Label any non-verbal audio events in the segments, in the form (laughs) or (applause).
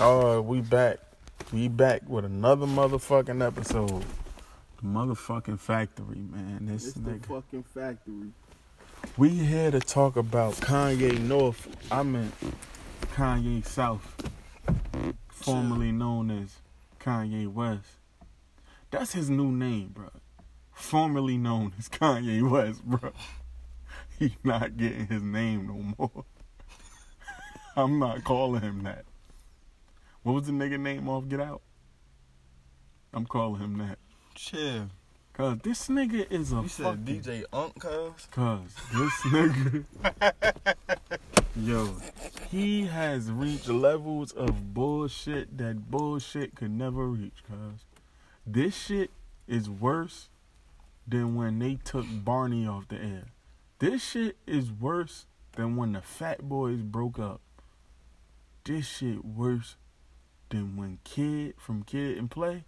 Oh, we back. We back with another motherfucking episode. The motherfucking factory, man. This It's the nigga. fucking factory. We here to talk about Kanye North. I mean Kanye South, formerly known as Kanye West. That's his new name, bro. Formerly known as Kanye West, bro. (laughs) He's not getting his name no more. (laughs) I'm not calling him that. What was the nigga name off Get Out? I'm calling him that. Chill. Cause this nigga is a You said DJ Unk, cuz? Cause this (laughs) nigga, yo, he has reached levels of bullshit that bullshit could never reach. Cause this shit is worse than when they took Barney off the air. This shit is worse than when the Fat Boys broke up. This shit worse than when Kid from Kid and Play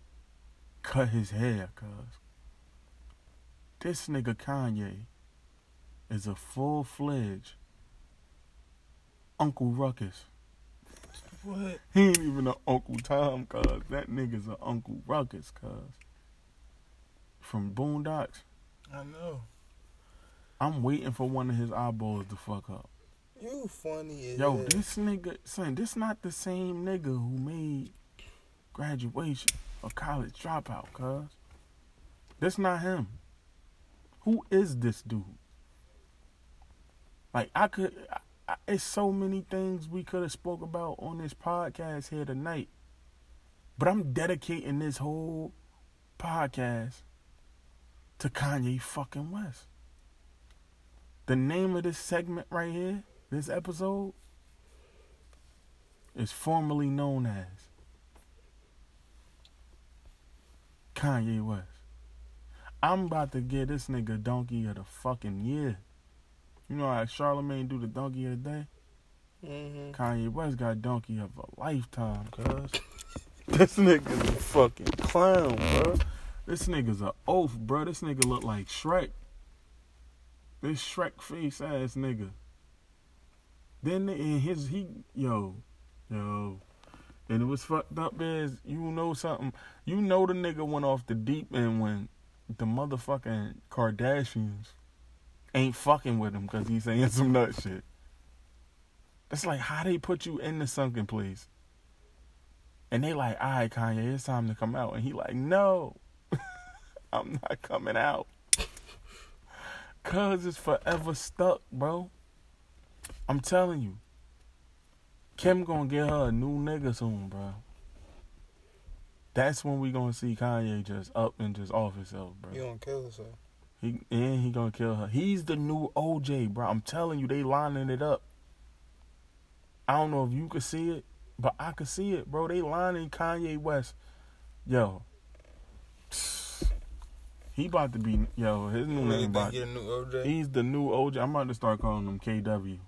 cut his hair. Cause this nigga Kanye is a full fledged Uncle Ruckus. What? He ain't even an Uncle Tom, cuz. That nigga's an Uncle Ruckus, cuz. From Boondocks. I know. I'm waiting for one of his eyeballs to fuck up. You funny as Yo, this nigga, son, this not the same nigga who made graduation or college dropout, cuz. This not him. Who is this dude? Like I could, I, I, it's so many things we could have spoke about on this podcast here tonight, but I'm dedicating this whole podcast to Kanye fucking West. The name of this segment right here, this episode, is formerly known as Kanye West. I'm about to get this nigga donkey of the fucking year. You know how Charlemagne do the donkey of the day? Mm-hmm. Kanye West got donkey of a lifetime, cuz. (laughs) this nigga's a fucking clown, bro. This nigga's a oaf, bro. This nigga look like Shrek. This Shrek face ass nigga. Then in his he yo, yo. And it was fucked up is you know something. You know the nigga went off the deep end when the motherfucking Kardashians ain't fucking with him because he's saying (laughs) some nut shit. That's like how they put you in the sunken place. And they like, all right, Kanye, it's time to come out. And he like, no, (laughs) I'm not coming out. (laughs) Cause it's forever stuck, bro. I'm telling you. Kim gonna get her a new nigga soon, bro. That's when we gonna see Kanye just up and just off himself, bro. He gonna kill herself. He and he gonna kill her. He's the new OJ, bro. I'm telling you, they lining it up. I don't know if you could see it, but I could see it, bro. They lining Kanye West. Yo. He about to be yo, his new name about get a new OJ? He's the new OJ. I'm about to start calling him KW.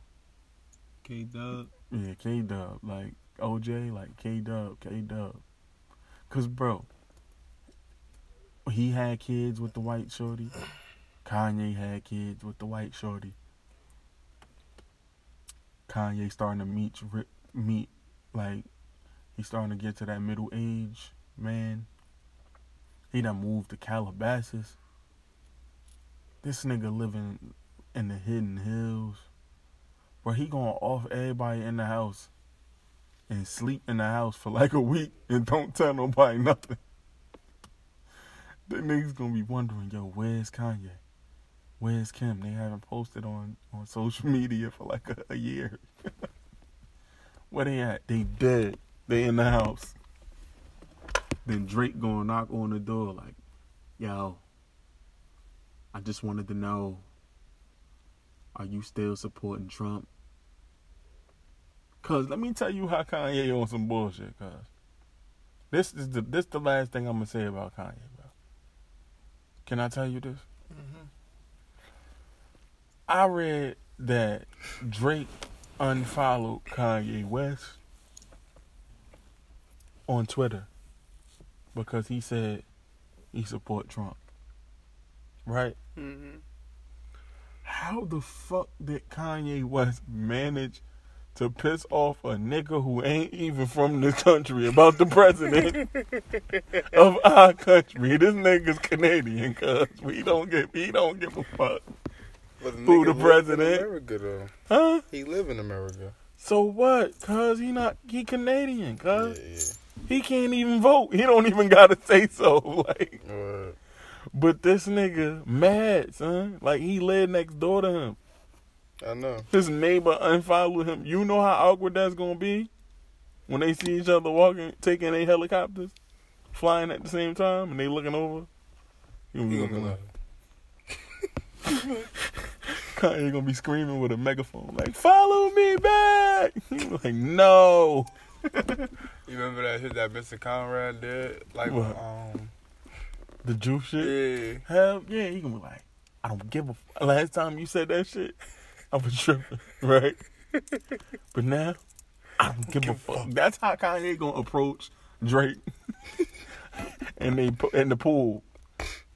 K Dub. Yeah, K Dub. Like OJ, like K Dub, K Dub. Cause bro, he had kids with the white shorty. Kanye had kids with the white shorty. Kanye starting to meet meet like he's starting to get to that middle age man. He done moved to Calabasas. This nigga living in the hidden hills. Where he gonna off everybody in the house and sleep in the house for like a week and don't tell nobody nothing. The niggas gonna be wondering, yo, where's Kanye? Where's Kim? They haven't posted on, on social (laughs) media for like a, a year. (laughs) Where they at? They dead. They in the house. Then Drake gonna knock on the door like, yo, I just wanted to know, are you still supporting Trump? Cause let me tell you how Kanye on some bullshit, cuz. This is the this the last thing I'm gonna say about Kanye, bro. Can I tell you this? Mm-hmm. I read that Drake unfollowed Kanye West on Twitter because he said he support Trump. Right? Mm-hmm. How the fuck did Kanye West manage to piss off a nigga who ain't even from this country about the president (laughs) of our country. This nigga's Canadian, cuz we don't give he don't give a fuck. But the Who, the president? In America though. Huh? He live in America. So what? Cuz he not he Canadian, cuz yeah. he can't even vote. He don't even gotta say so. (laughs) Like Word. but this nigga mad, son. Like he lived next door to him. I know. His neighbor unfollowed him. You know how awkward that's gonna be when they see each other walking, taking their helicopters, flying at the same time, and they looking over. You gonna be looking like (laughs) Kanye gonna be screaming with a megaphone like, "Follow me back!" (laughs) Like, "No." (laughs) You remember that shit that Mr. Conrad did? Like, What? um, The juice shit. yeah. Hell yeah, he gonna be like, "I don't give a." F-. Last time you said that shit, (laughs) I was tripping, right? but now, I don't give, a fuck. That's how Kanye gonna approach Drake, (laughs) and they in the pool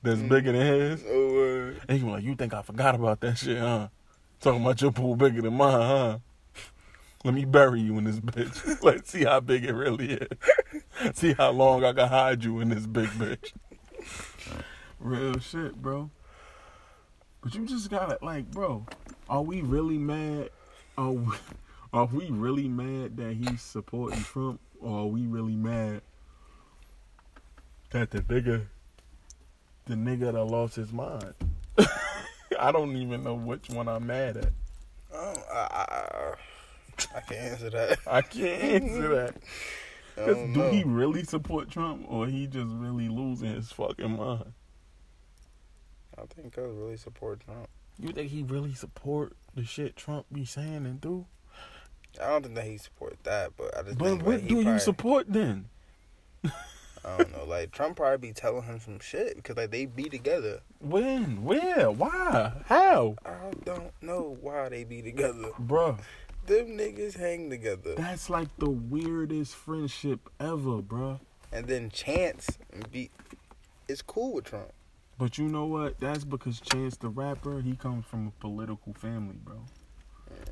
that's mm. bigger than his. Oh, word. And he gonna like, "You think I forgot about that shit, huh? Talking about your pool bigger than mine, huh? Let me bury you in this bitch. (laughs) Let's see how big it really is. see how long I can hide you in this big bitch." Real shit, bro. But you just gotta like, bro. Are we really mad? Are we, (laughs) are we really mad that he's supporting Trump, or are we really mad that the nigga, the nigga that lost his mind? (laughs) I don't even know which one I'm mad at. Oh, I, I, I can't answer that. (laughs) I can't answer that. I 'Cause don't do know. he really support Trump, or he just really losing his fucking mind? I think I really support Trump. You think he really support the shit Trump be saying and do? I don't think that he support that, but I just But think what like, do you probably- support then? I don't know. Like Trump probably be telling him some shit because like they be together. When? Where? Why? How? I don't know why they be together. Bruh, Them niggas hang together, that's like the weirdest friendship ever, bruh. and then Chance be is cool with Trump. But you know what? That's because Chance the Rapper, he comes from a political family, bro.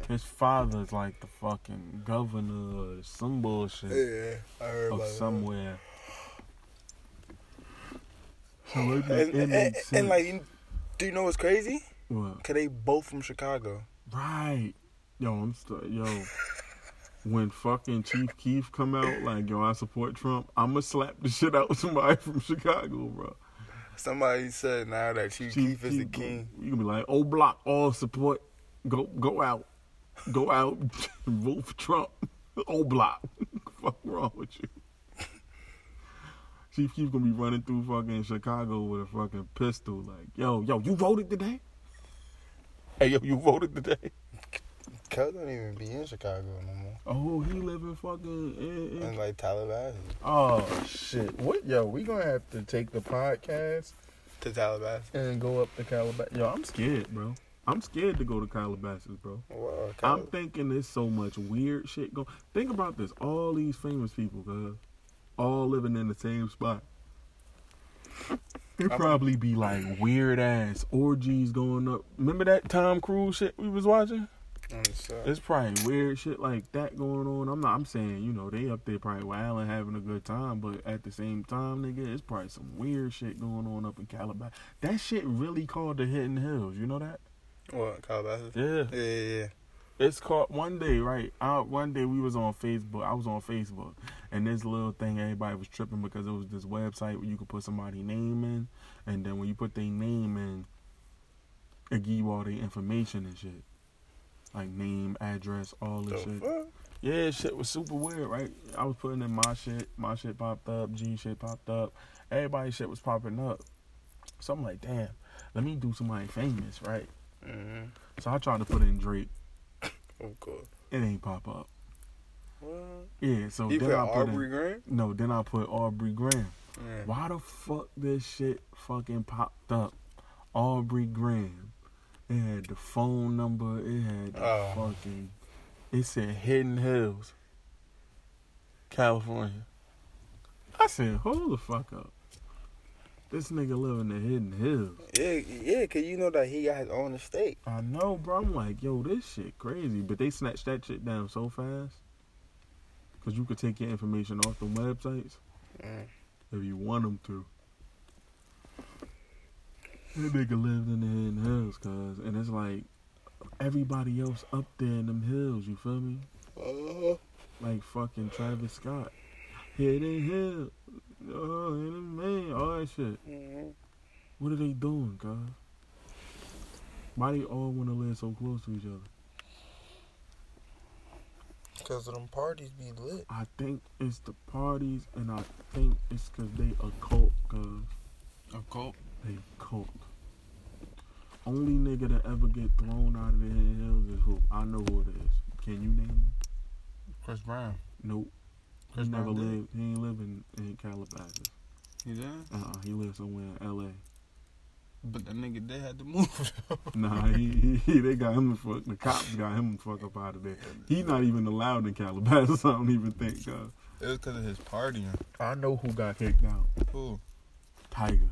His father's like the fucking governor or some bullshit Yeah, I heard of about somewhere. So it, And, and, and like, do you know what's crazy? what? Cause they both from Chicago. Right. Yo, I'm st- yo. when fucking Chief Keef come out, like, yo, I support Trump, I'ma slap the shit out of somebody (laughs) from Chicago, bro. Somebody said now that Chief, Keef is the king. You can be like, oh block, all support. Go go out. Go out (laughs) vote for Trump. (laughs) Oh block. (laughs) Fuck wrong with you? Chief Keef gonna be running through fucking Chicago with a fucking pistol, like, yo, yo, you voted today? Hey yo, you voted today? Cuz don't even be in Chicago no more. Oh, he live in fucking in, in like Tallahassee. Oh shit! What yo? We gonna have to take the podcast To Tallahassee. and go up to Calabasas. Yo, I'm scared, bro. I'm scared to go to Calabasas, bro. Wow, uh, I'm thinking there's so much weird shit going. Think about this: all these famous people, cuz, all living in the same spot. It I'm- probably be like weird ass orgies going up. Remember that Tom Cruise shit we was watching? On. Uh, it's probably weird shit like that going on. I'm not. I'm saying you know they up there probably wilding, having a good time, but at the same time, nigga, it's probably some weird shit going on up in Calabasas. That shit really called the Hidden Hills. You know that? What, Calabasas? Yeah. Yeah, yeah, yeah. It's called one day, right? I, one day we was on Facebook. I was on Facebook, and this little thing everybody was tripping because it was this website where you could put somebody name in, and then when you put their name in, it give you all their information and shit, like name, address, all The this shit. fuck? Yeah, shit was super weird, right? I was putting in my shit, my shit popped up, G shit popped up, everybody's shit was popping up. So I'm like, damn, let me do somebody famous, right? Mm-hmm. So I tried to put in Drake, (coughs) Of course. it ain't pop up. What? Yeah, so You then put I put Aubrey in, Graham? no, then I put Aubrey Graham. Why the fuck this shit fucking popped up? Aubrey Graham. It had the phone number. It had the Oh. fucking. It said Hidden Hills, California. I said, hold the fuck up. This nigga live in the hidden hills. Yeah, yeah, cause you know that he got his own estate. I know, bro. I'm like, yo, this shit crazy. But they snatched that shit down so fast. Cause you could take your information off the websites Mm. if you want them to. That nigga lived in the hidden hills, cuz. And it's like everybody else up there in them hills, you feel me? Uh, Like fucking Travis Scott. Hidden hill. Oh, hidden man. All that shit. mhm. What are they doing, cuz? Why do they all want to live so close to each other? Cause of them parties be lit. I think it's the parties, and I think it's because they a cult, cuz. A cult. They cult. Only nigga that ever get thrown out of the hills is who? I know who it is. Can you name him? Chris Brown. Nope. Chris he never Brown did? lived. He ain't living in Calabasas. He did? Uh, uh he lives somewhere in L.A. But the nigga they had to move. Nah, he, he they got him the fuck. The cops got him the fuck up out of there. He's not even allowed in Calabasas. (laughs) I don't even think. Uh, it was because of his partying. I know who got kicked out. Who? Tyga.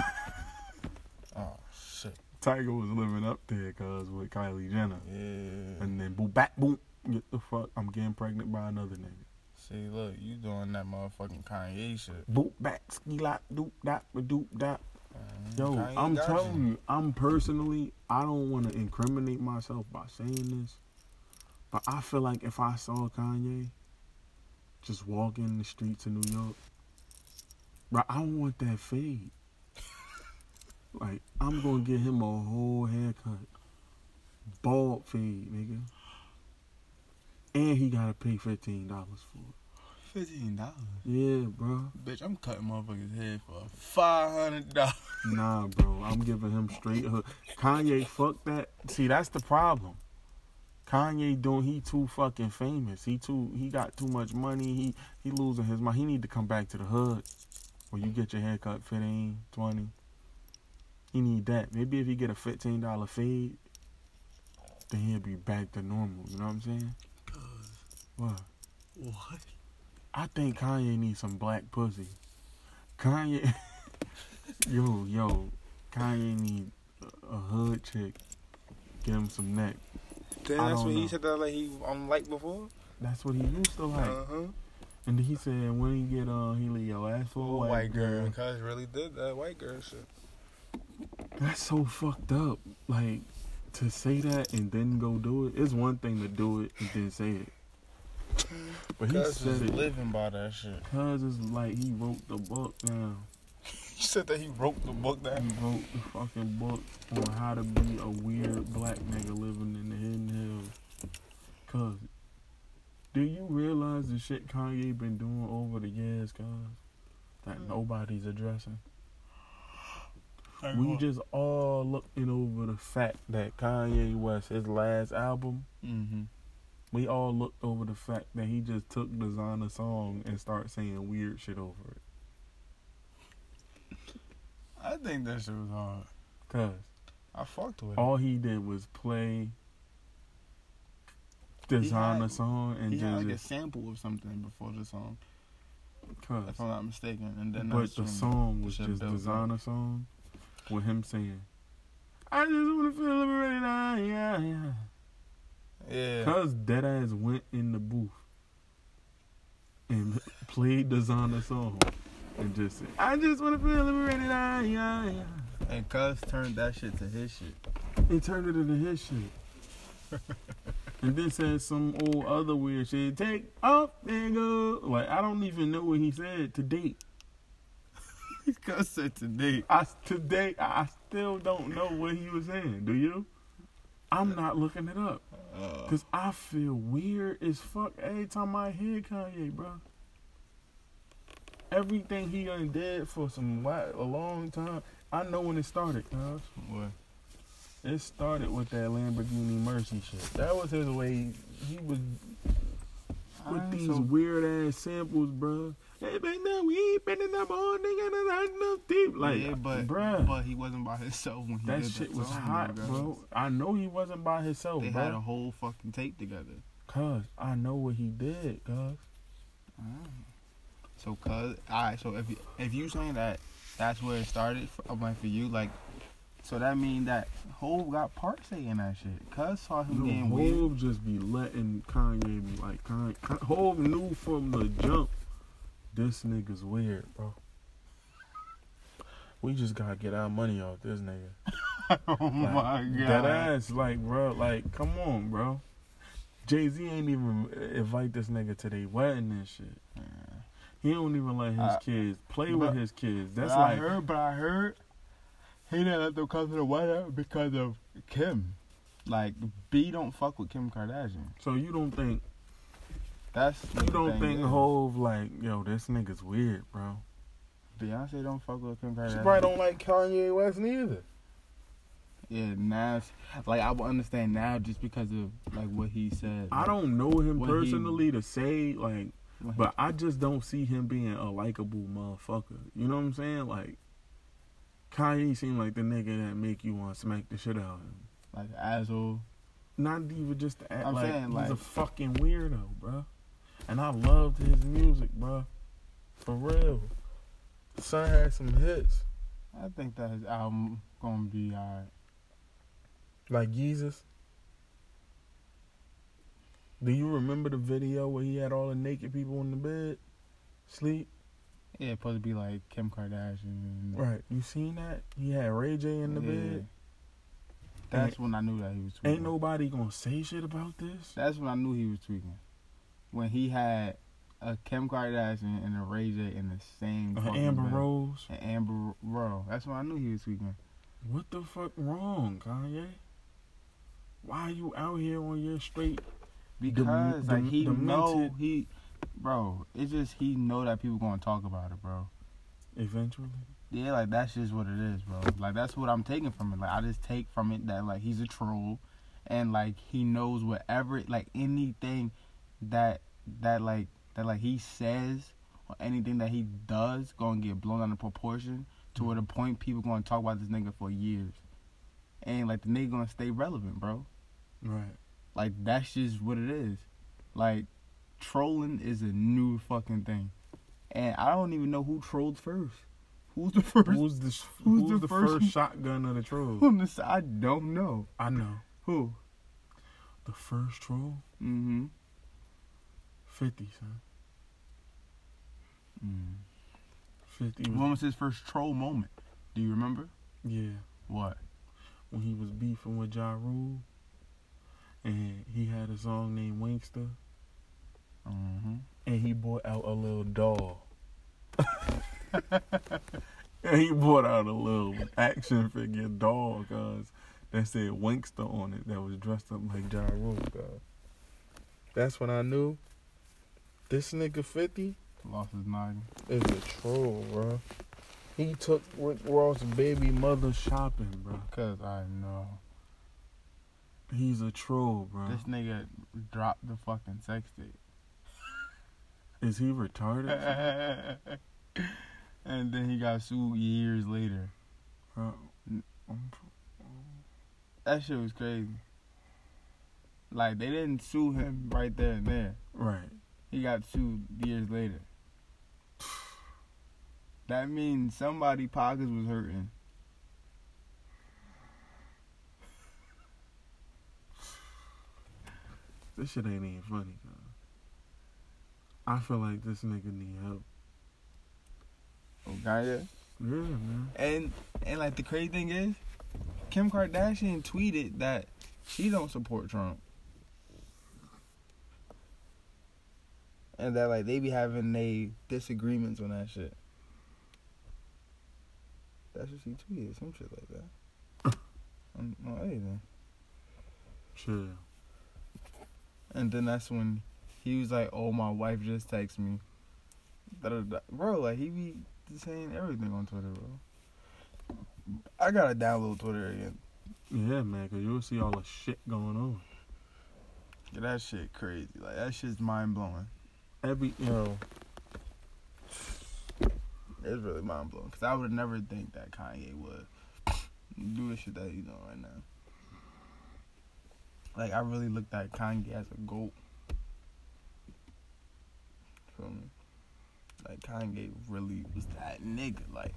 (laughs) Oh shit. Tyga was living up there cause with Kylie Jenner, Yeah. and then boom, back, boom. Get the fuck. I'm getting pregnant by another nigga. See, look, you doing that motherfucking Kanye shit. Boop back, ski lock, doop dop, doop dop. Yo, Kanye I'm telling you, I'm personally, I don't want to incriminate myself by saying this, but I feel like if I saw Kanye just walking the streets of New York, right, I don't want that fade. Like, I'm gonna get him a whole haircut, bald fade, nigga, and he gotta pay fifteen dollars for it. Fifteen dollars. Yeah, bro. Bitch, I'm cutting motherfuckers' head for five hundred dollars. Nah, bro. I'm giving him straight hood. Kanye, fuck that. See, that's the problem. Kanye doing he too fucking famous. He too he got too much money. He he losing his mind. He need to come back to the hood. Where you get your haircut 15, 20. He need that. Maybe if he get a fifteen dollar fade, then he'll be back to normal. You know what I'm saying? What? What? I think Kanye needs some black pussy. Kanye, (laughs) yo, yo, Kanye need a hood chick. Give him some neck. Then I that's what he said that like he um like before. That's what he used to like. Uh huh. And he said when he get on, he leave your ass for a white, white girl. girl. Cuz really did that white girl shit. That's so fucked up. Like to say that and then go do it. It's one thing to do it and then say it. But he Cuz said it. living by that shit. Cause it's like he wrote the book down. (laughs) You said that he wrote the book He wrote the fucking book on how to be a weird black nigga living in the hidden hills. Cause, do you realize the shit Kanye been doing over the years, cuz? That hmm. nobody's addressing. We just all looking over the fact that Kanye West, his last album, Mm-hmm. we all looked over the fact that he just took Desiigner song and start saying weird shit over it. I think that shit was hard. Cause I fucked with it. all he did was play Desiigner had- song and he had like a just sample of something before the song, cause. if I'm not mistaken. And then But the song the was shit just Desiigner song with him saying, "I just wanna feel liberated, ah, yeah, yeah." Yeah. Cause Deadass went in the booth and played Desiigner song and just said, "I just wanna feel liberated, ah, yeah, yeah." And Cuz turned that shit to his shit. He turned it into his shit. (laughs) and then said some old other weird shit. Take off, nigga. Like I don't even know what he said to date. (laughs) Cuz said today. I today I still don't know what he was saying. Do you? I'm not looking it up Uh, because I feel weird as fuck every time I hear Kanye, bro. Everything he done did for some whi- a long time. I know when it started, cuz. what? It started with that Lamborghini Mercy shit. That was his way. He was with these so- weird ass samples, bruh. Hey, back now we ain't been in that ball, nigga. That's not enough deep. Like, yeah, but bruh, but he wasn't by himself when he that did shit that was song, hot, bro. I know he wasn't by himself, They bro. had a whole fucking tape together. Cause I know what he did, cuz. So cuz, alright. So if if you saying that That's where it started. For, like for you, like. So that mean that Hove got part say in that shit. Cuz saw him getting weird. Hove just be letting Kanye be like Kanye. Ka- Hove knew from the jump. This nigga's weird, bro. We just gotta get our money off this nigga. (laughs) oh Like, my god. That ass, like, bro, like, come on, bro. Jay Z ain't even invite this nigga to their wedding and shit. Yeah. He don't even let his I- kids play but- with his kids. That's but I like, heard, but I heard he didn't let them come to the wedding because of Kim. Like B don't fuck with Kim Kardashian. so you don't think That's you don't thing think is. Hove like, yo, this nigga's weird, bro. Beyonce don't fuck with Kim Kardashian. She probably don't like Kanye West neither. Yeah, now it's- like I will understand now just because of like what he said. I don't know him What he- personally to say like, What he- but I just don't see him being a likable motherfucker. You know what I'm saying? Like, Kanye seemed like the nigga that make you want to smack the shit out of him. like asshole. Not even just to act I'm like saying, he's a fucking weirdo, bro. And I loved his music, bro. For real. Son had some hits. I think that his album gonna be alright. Like Jesus. Do you remember the video where he had all the naked people in the bed? Sleep? Yeah, supposed to be like Kim Kardashian. Right. You seen that? He had Ray J in the Yeah. bed. That's when I knew that he was tweaking. Ain't nobody gonna say shit about this. That's when I knew he was tweaking. When he had a Kim Kardashian and a Ray J in the same Uh, Amber bed. Rose. And Amber Rose. That's when I knew he was tweaking. What the fuck wrong, Kanye? Why are you out here on your straight? Because the- like he the know he, bro. It's just he know that people gonna talk about it, bro. Eventually. Yeah, like that's just what it is, bro. Like that's what I'm taking from it. Like I just take from it that like he's a troll, and like he knows whatever, like anything that that like that like he says or anything that he does gonna get blown out of proportion to where the point people gonna talk about this nigga for years, and like the nigga gonna stay relevant, bro. Right. Like that's just what it is. Like trolling is a new fucking thing, and I don't even know who trolled first. Who's the (laughs) first? Who's the Who's, Who's the, the first, first- shotgun of the troll? (laughs) on side? I don't know I know. who. The first troll? Mm-hmm. 50, son. Mm. 50 was, When was his first troll moment? Do you remember? yeah, What? when he was beefing with Ja Rule. And he had a song named Wanksta. Mm-hmm. And he brought out a little doll. (laughs) and he brought out a little action figure doll, cuz that said Wanksta on it that was dressed up like Ja Rule, cuz. That's when I knew this nigga 50 Lost his noggin. is a troll, bro. He took Rick Ross' baby mother shopping, bro. Cause I know He's a troll, bro. this nigga dropped the fucking sex tape. Is he retarded? (laughs) and then he got sued years later. That shit was crazy. Like they didn't sue him right there and there. right. He got sued years later. (sighs) That means somebody pockets was hurting. (sighs) This shit ain't even funny, cuz. I feel like this nigga need help. Okay. Yeah, man. And and like the crazy thing is, Kim Kardashian tweeted that she don't support Trump. And that like they be having they disagreements on that shit. That's what she tweeted, some shit like that. on, on anything. Sure. And then that's when he was like, "Oh, my wife just texted me." Bro, like he be saying everything on Twitter, bro. I gotta download Twitter again. Yeah, man, because you'll see all the shit going on. Yeah, that shit crazy. Like that shit's mind blowing every you know it's really mind blowing because I would never think that Kanye would do the shit that he's doing right now. Like I really looked at Kanye as a goat. Feel me? Like Kanye really was that nigga. Like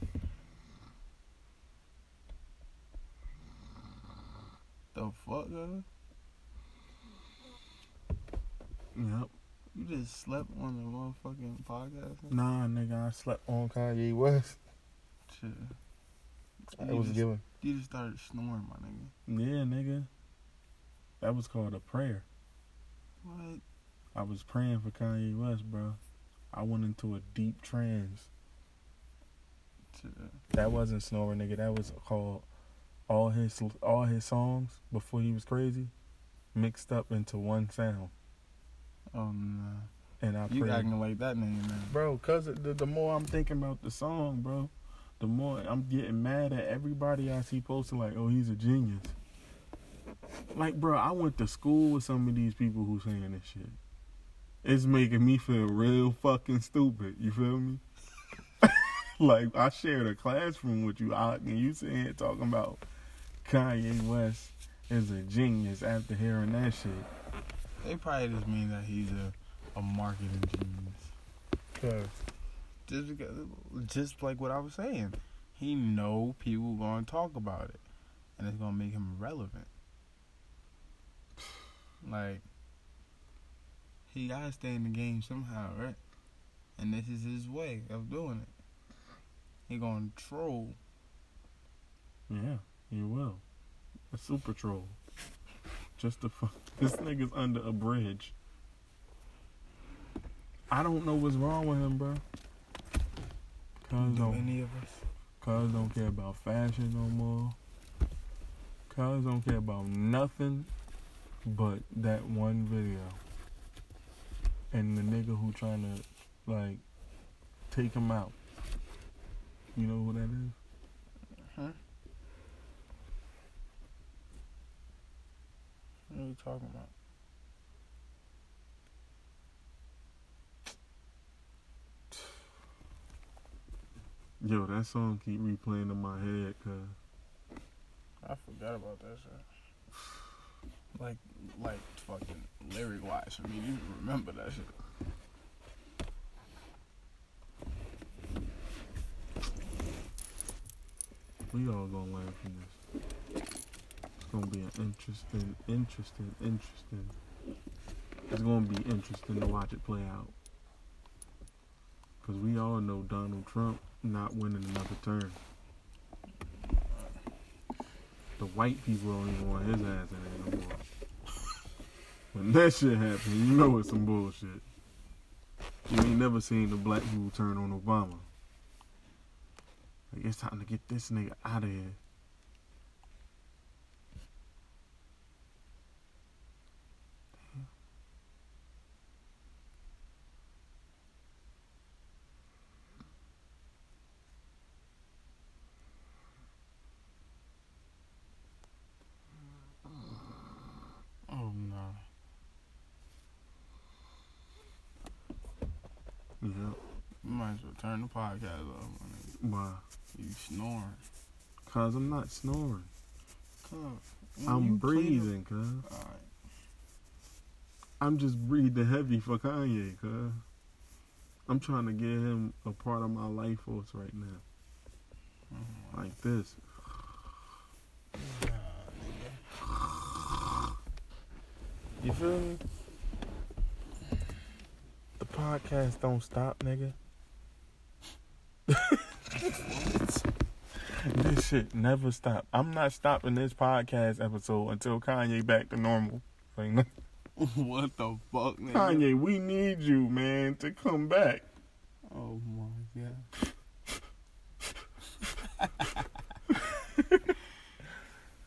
the fuck. Huh? Yep. You just slept on the motherfucking podcast? Nah, nigga, I slept on Kanye West. Shit. It You was just, given. You just started snoring, my nigga. Yeah, nigga. That was called a prayer. What? I was praying for Kanye West, bro. I went into a deep trance. Shit. That wasn't snoring, nigga. That was called all his all his songs before he was crazy, mixed up into one sound. Oh, uh, nah. And I You acting like that nigga now. bro. Cause the, the more I'm thinking about the song, bro, the more I'm getting mad at everybody I see posting like, "Oh, he's a genius." Like, bro, I went to school with some of these people who saying this shit. It's making me feel real fucking stupid. You feel me? (laughs) like I shared a classroom with you, Alec, and you sitting here talking about Kanye West is a genius after hearing that shit. They probably just mean that he's a, a marketing genius. Cause Just because, just like what I was saying, he know people gonna talk about it, and it's gonna make him relevant. Like he gotta stay in the game somehow, right? And this is his way of doing it. He gonna troll. yeah, he will. A super troll. Just the fuck. This nigga's under a bridge. I don't know what's wrong with him, bro. Cuz Do don't, any of us? cuz don't care about fashion no more. Cuz don't care about nothing but that one video. And the nigga who trying to, like, take him out. You know who that is? Huh? What are you talking about? Yo, that song keep replaying in my head, cuz. I forgot about that shit. Like, like fucking lyric wise I mean, even remember that shit. We all gonna learn from this. It's gonna be an interesting, interesting, interesting. It's gonna be interesting to watch it play out. Cause we all know Donald Trump not winning another term. The white people don't even want his ass in there no more. When that shit happens, you know it's some bullshit. You ain't never seen the black people turn on Obama. Like, it's time to get this nigga out of here. Turn the podcast off, my nigga. Why? You snoring. Cause I'm not snoring. Come. I'm breathing, cuz. Alright. I'm just breathing heavy for Kanye, cuz. I'm trying to get him a part of my life force right now. Mm-hmm. Like this. You feel me? The podcast don't stop, nigga. (laughs) this shit never stop. I'm not stopping this podcast episode until Kanye back to normal. Like, (laughs) what the fuck, nigga? Kanye, we need you, man, to come back. Oh my god. (laughs)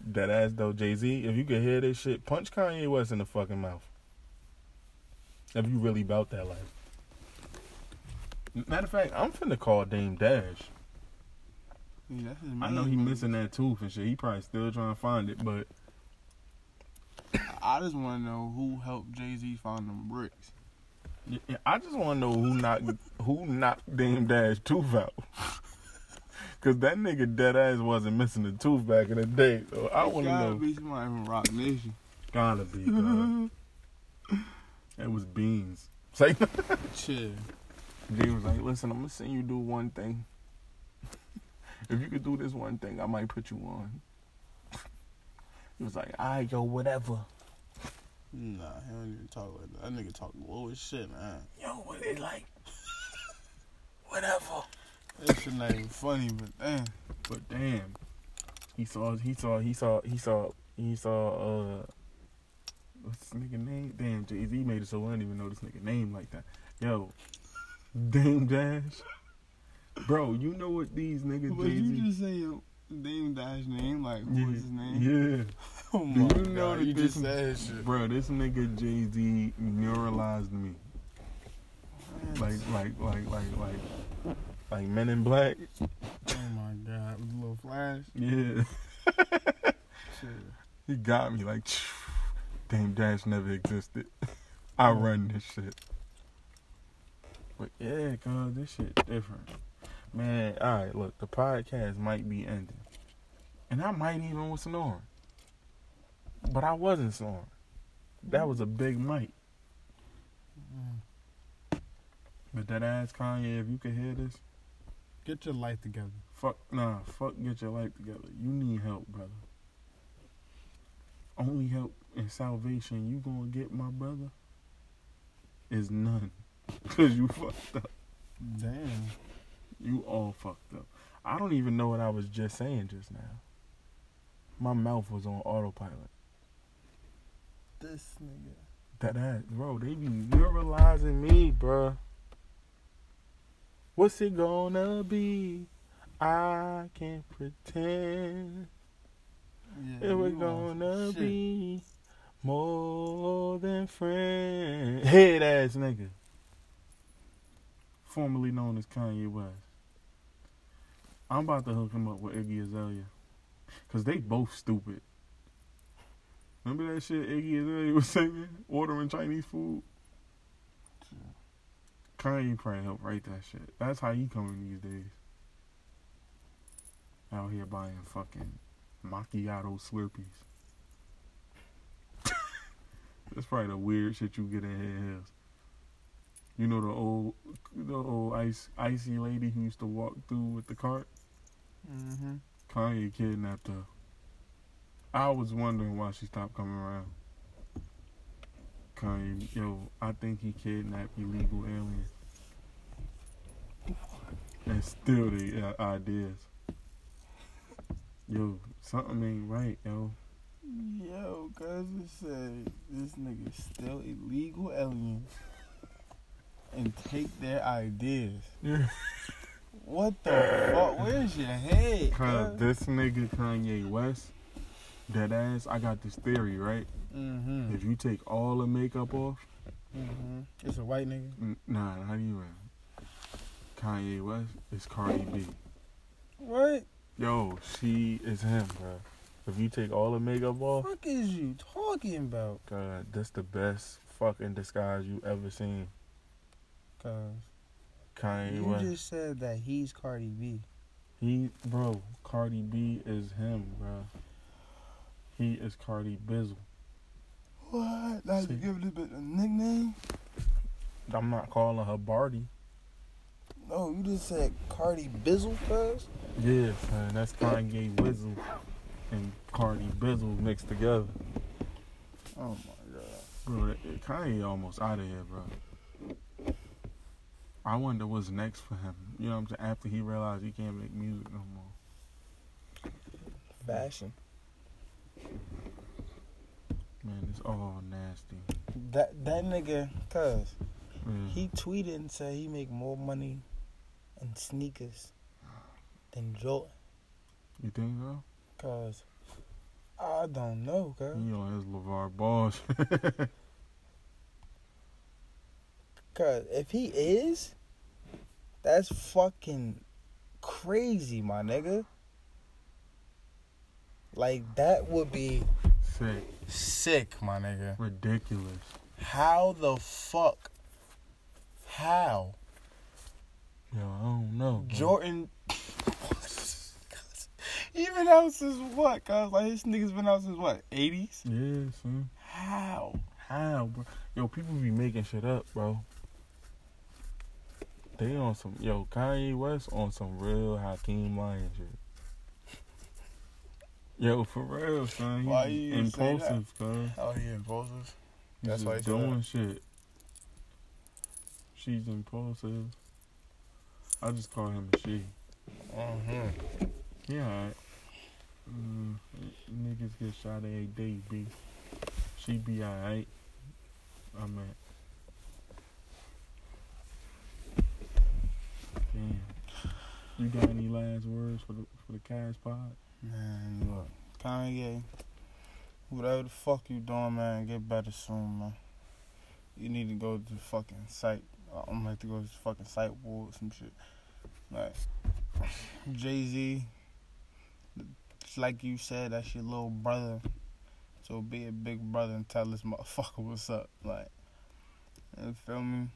That ass though, Jay Z. If you could hear this shit, punch Kanye West in the fucking mouth. If you really about that life. Matter of fact, I'm finna call Dame Dash. Yeah, I know he missing that tooth and shit. He probably still trying to find it, but I just want to know who helped Jay Z find them bricks. yeah, I just want to know who knocked who knocked Dame Dash tooth out. (laughs) Cause that nigga dead ass wasn't missing a tooth back in the day. So I want to Gotta know. be somebody from Roc Nation. Gotta be. It (laughs) was beans. Say. (laughs) Chill. Jay was like, listen, I'm gonna send you do one thing. (laughs) if you could do this one thing, I might put you on. (laughs) He was like, "I yo, whatever." Nah, he don't even talk like that. That nigga talk low as shit, man. Yo, what it like? whatever. That shit not even funny, but damn. But damn, he saw, he saw, he saw, he saw, he saw. uh What's this nigga name? Damn, Jay Z made it so I don't even know this nigga name like that. Yo, Dame Dash, bro, you know what these niggas But Jay you just say your Dame Dash name, like who yeah, was his name? yeah. (laughs) Oh Do my you know god, that you this- just said shit. Bro, this nigga Jay Z neuralized me. Like, like, like, like, like, like Men in Black. Oh my god, with a little flash. Yeah, (laughs) Shit. he got me. Like, (sniffs) Dame Dash never existed. (laughs) I run this shit. But yeah, cause this shit different. Man, all right, look, the podcast might be ending, and I might even was snoring, but I wasn't snoring. That was a big mic. But that ass Kanye, if you could hear this, Get your life together. fuck nah, fuck get your life together. You need help, brother. Only help and salvation you gonna get, my brother, is none. (laughs) Cause you fucked up. Damn. You all fucked up. I don't even know what I was just saying just now. My mouth was on autopilot. This nigga. That ass, bro, they be neuralizing me, bruh. What's it gonna be? I can't pretend Yeah, it we're gonna shit. be more than friends. Head ass nigga. Formerly known as Kanye West. I'm about to hook him up with Iggy Azalea. Cause they both stupid. Remember that shit Iggy Azalea was singing? Ordering Chinese food? Kanye probably helped write that shit. That's how he coming these days. Out here buying fucking macchiato slurpees. (laughs) That's probably the weird shit you get in Hills. You know the old, the old ice, icy lady who used to walk through with the cart. Mm-hmm. Kanye kidnapped her. I was wondering why she stopped coming around. Kanye, yo, I think he kidnapped illegal aliens. And still the got ideas. Yo, something ain't right, yo. Yo, cuz said this nigga still illegal aliens and take their ideas. Yeah. (laughs) What the fuck? Where's your head? Cause this nigga Kanye West, that ass, I got this theory, right? Mm-hmm. If you take all the makeup off, Mm-hmm. It's a white nigga. n- nah, not even. Kanye West is Cardi B. What? Yo, she is him, bro. If you take all the makeup off, fuck is you talking about? God, that's the best fucking disguise you ever seen. Cuz Kanye you West. just said that he's Cardi B. He, bro, Cardi B is him, bro. He is Cardi Bizzle. What? Now See. you give this bitch a nickname? I'm not calling her Barty. No, you just said Cardi Bizzle, cuz. Yeah, son, that's Kanye Wizzle and Cardi Bizzle mixed together. Oh my god. Bro, Kanye almost out of here, bro. I wonder what's next for him. You know what I'm saying? After he realized he can't make music no more. Fashion. Man, it's all nasty. That that nigga, cuz Yeah. he tweeted and said he make more money in sneakers than Jordan. You think so? Cuz I don't know, cuz. He on his LaVar Ball (laughs) Cuz if he is, that's fucking crazy, my nigga. Like that would be Sick. sick, my nigga. Ridiculous. How the fuck? How? Yo, I don't know. bro. Jordan. (laughs) Even been out since what? Cause like his niggas been out since what? Eighties. Yeah, son. How? How, bro? Yo, people be making shit up, bro. They on some yo Kanye West on some real Hakeem Lyon shit. Yo, for real, son. Why you impulsive, cuz. Oh, he impulsive. He's That's why he said doing shit. She's impulsive. I just call him a she. Mm-hmm. Yeah, alright. Mm, niggas get shot every day, B. She be alright. I'm at. Damn. You got any last words for the for the Cash Pod? Man, look, Kanye, whatever the fuck you doing, man, get better soon, man. You need to go to the fucking site. Uh, I'm gonna have to go to the fucking site ward or some shit. Like, Jay Z, like you said, that's your little brother. So be a big brother and tell this motherfucker what's up. Like, you feel me?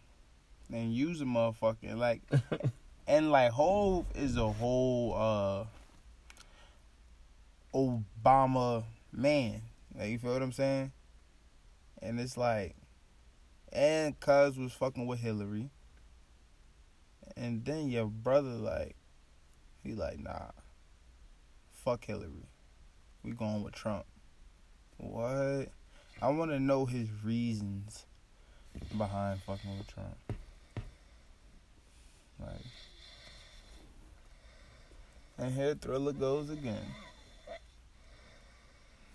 And use a motherfucker. Like, (laughs) and like, Hove is a whole, uh, Obama man. Like you feel what I'm saying? And it's like and cuz was fucking with Hillary. And then your brother like he like, nah. Fuck Hillary. We going with Trump. What? I wanna know his reasons behind fucking with Trump. Like and here Thriller goes again.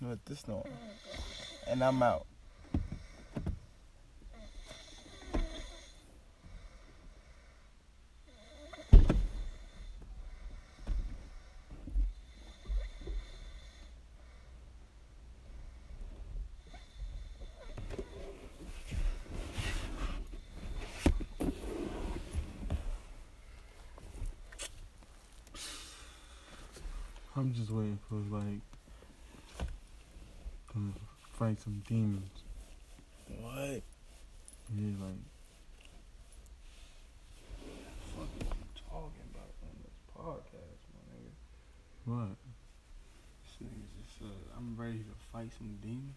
With this noise. And I'm out. I'm just waiting for like to fight some demons. What? Yeah, like What the fuck you talking about on this podcast, my nigga? what? This nigga just said, I'm ready to fight some demons.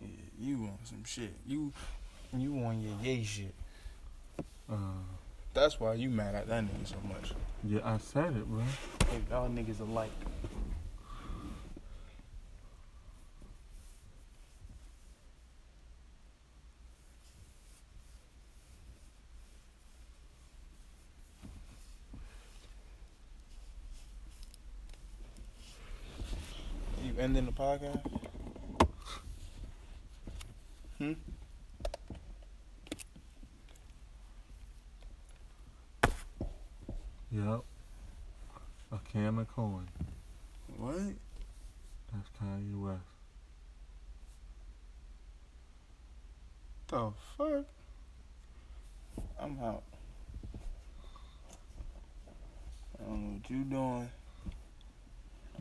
Yeah, you want some shit. You you want your yay shit. Uh, That's why you mad at that nigga so much. yeah, I said it, bro. Hey, y'all niggas alike. You ending the podcast? Hmm? Yep. A can of corn. What? That's Kanye West. The fuck? I'm out. I don't know what you doing,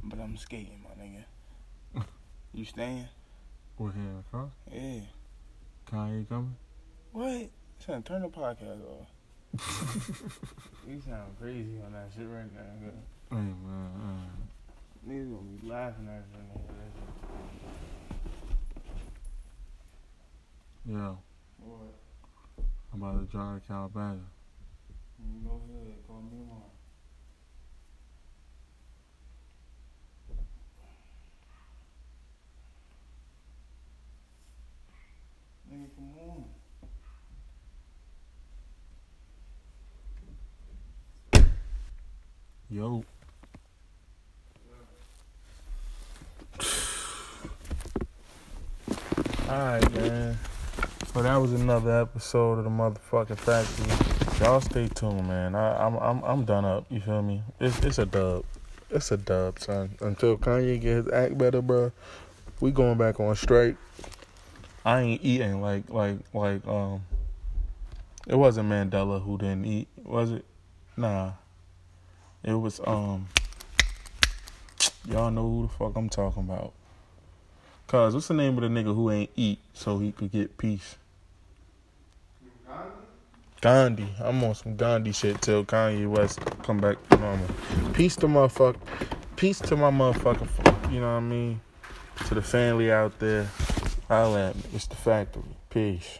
but I'm skating, my nigga. (laughs) you staying? We're here in the car. Yeah. Kanye coming? What? Son, turn the podcast off. (laughs) you sound crazy on that shit right now. nigga. Hey, man. Uh, Niggas gonna be laughing at you. nigga. yo, What? I'm about to drive to Calabasas. You Go ahead, call me tomorrow. Nigga, come on. Yo. (sighs) Alright, man. So that was another episode of the motherfucking factory. Y'all stay tuned, man. I, I'm I'm I'm done up. You feel me? It's it's a dub. It's a dub, son. Until Kanye get his act better, bro. We going back on straight. I ain't eating like like like um. It wasn't Mandela who didn't eat, was it? Nah. It was um y'all know who the fuck I'm talking about. Cause what's the name of the nigga who ain't eat so he could get peace? Gandhi. I'm on some Gandhi shit till Kanye West come back to normal. Peace to motherfucker. Peace to my motherfucker. You know what I mean? To the family out there. Holla at me. It's the factory. Peace.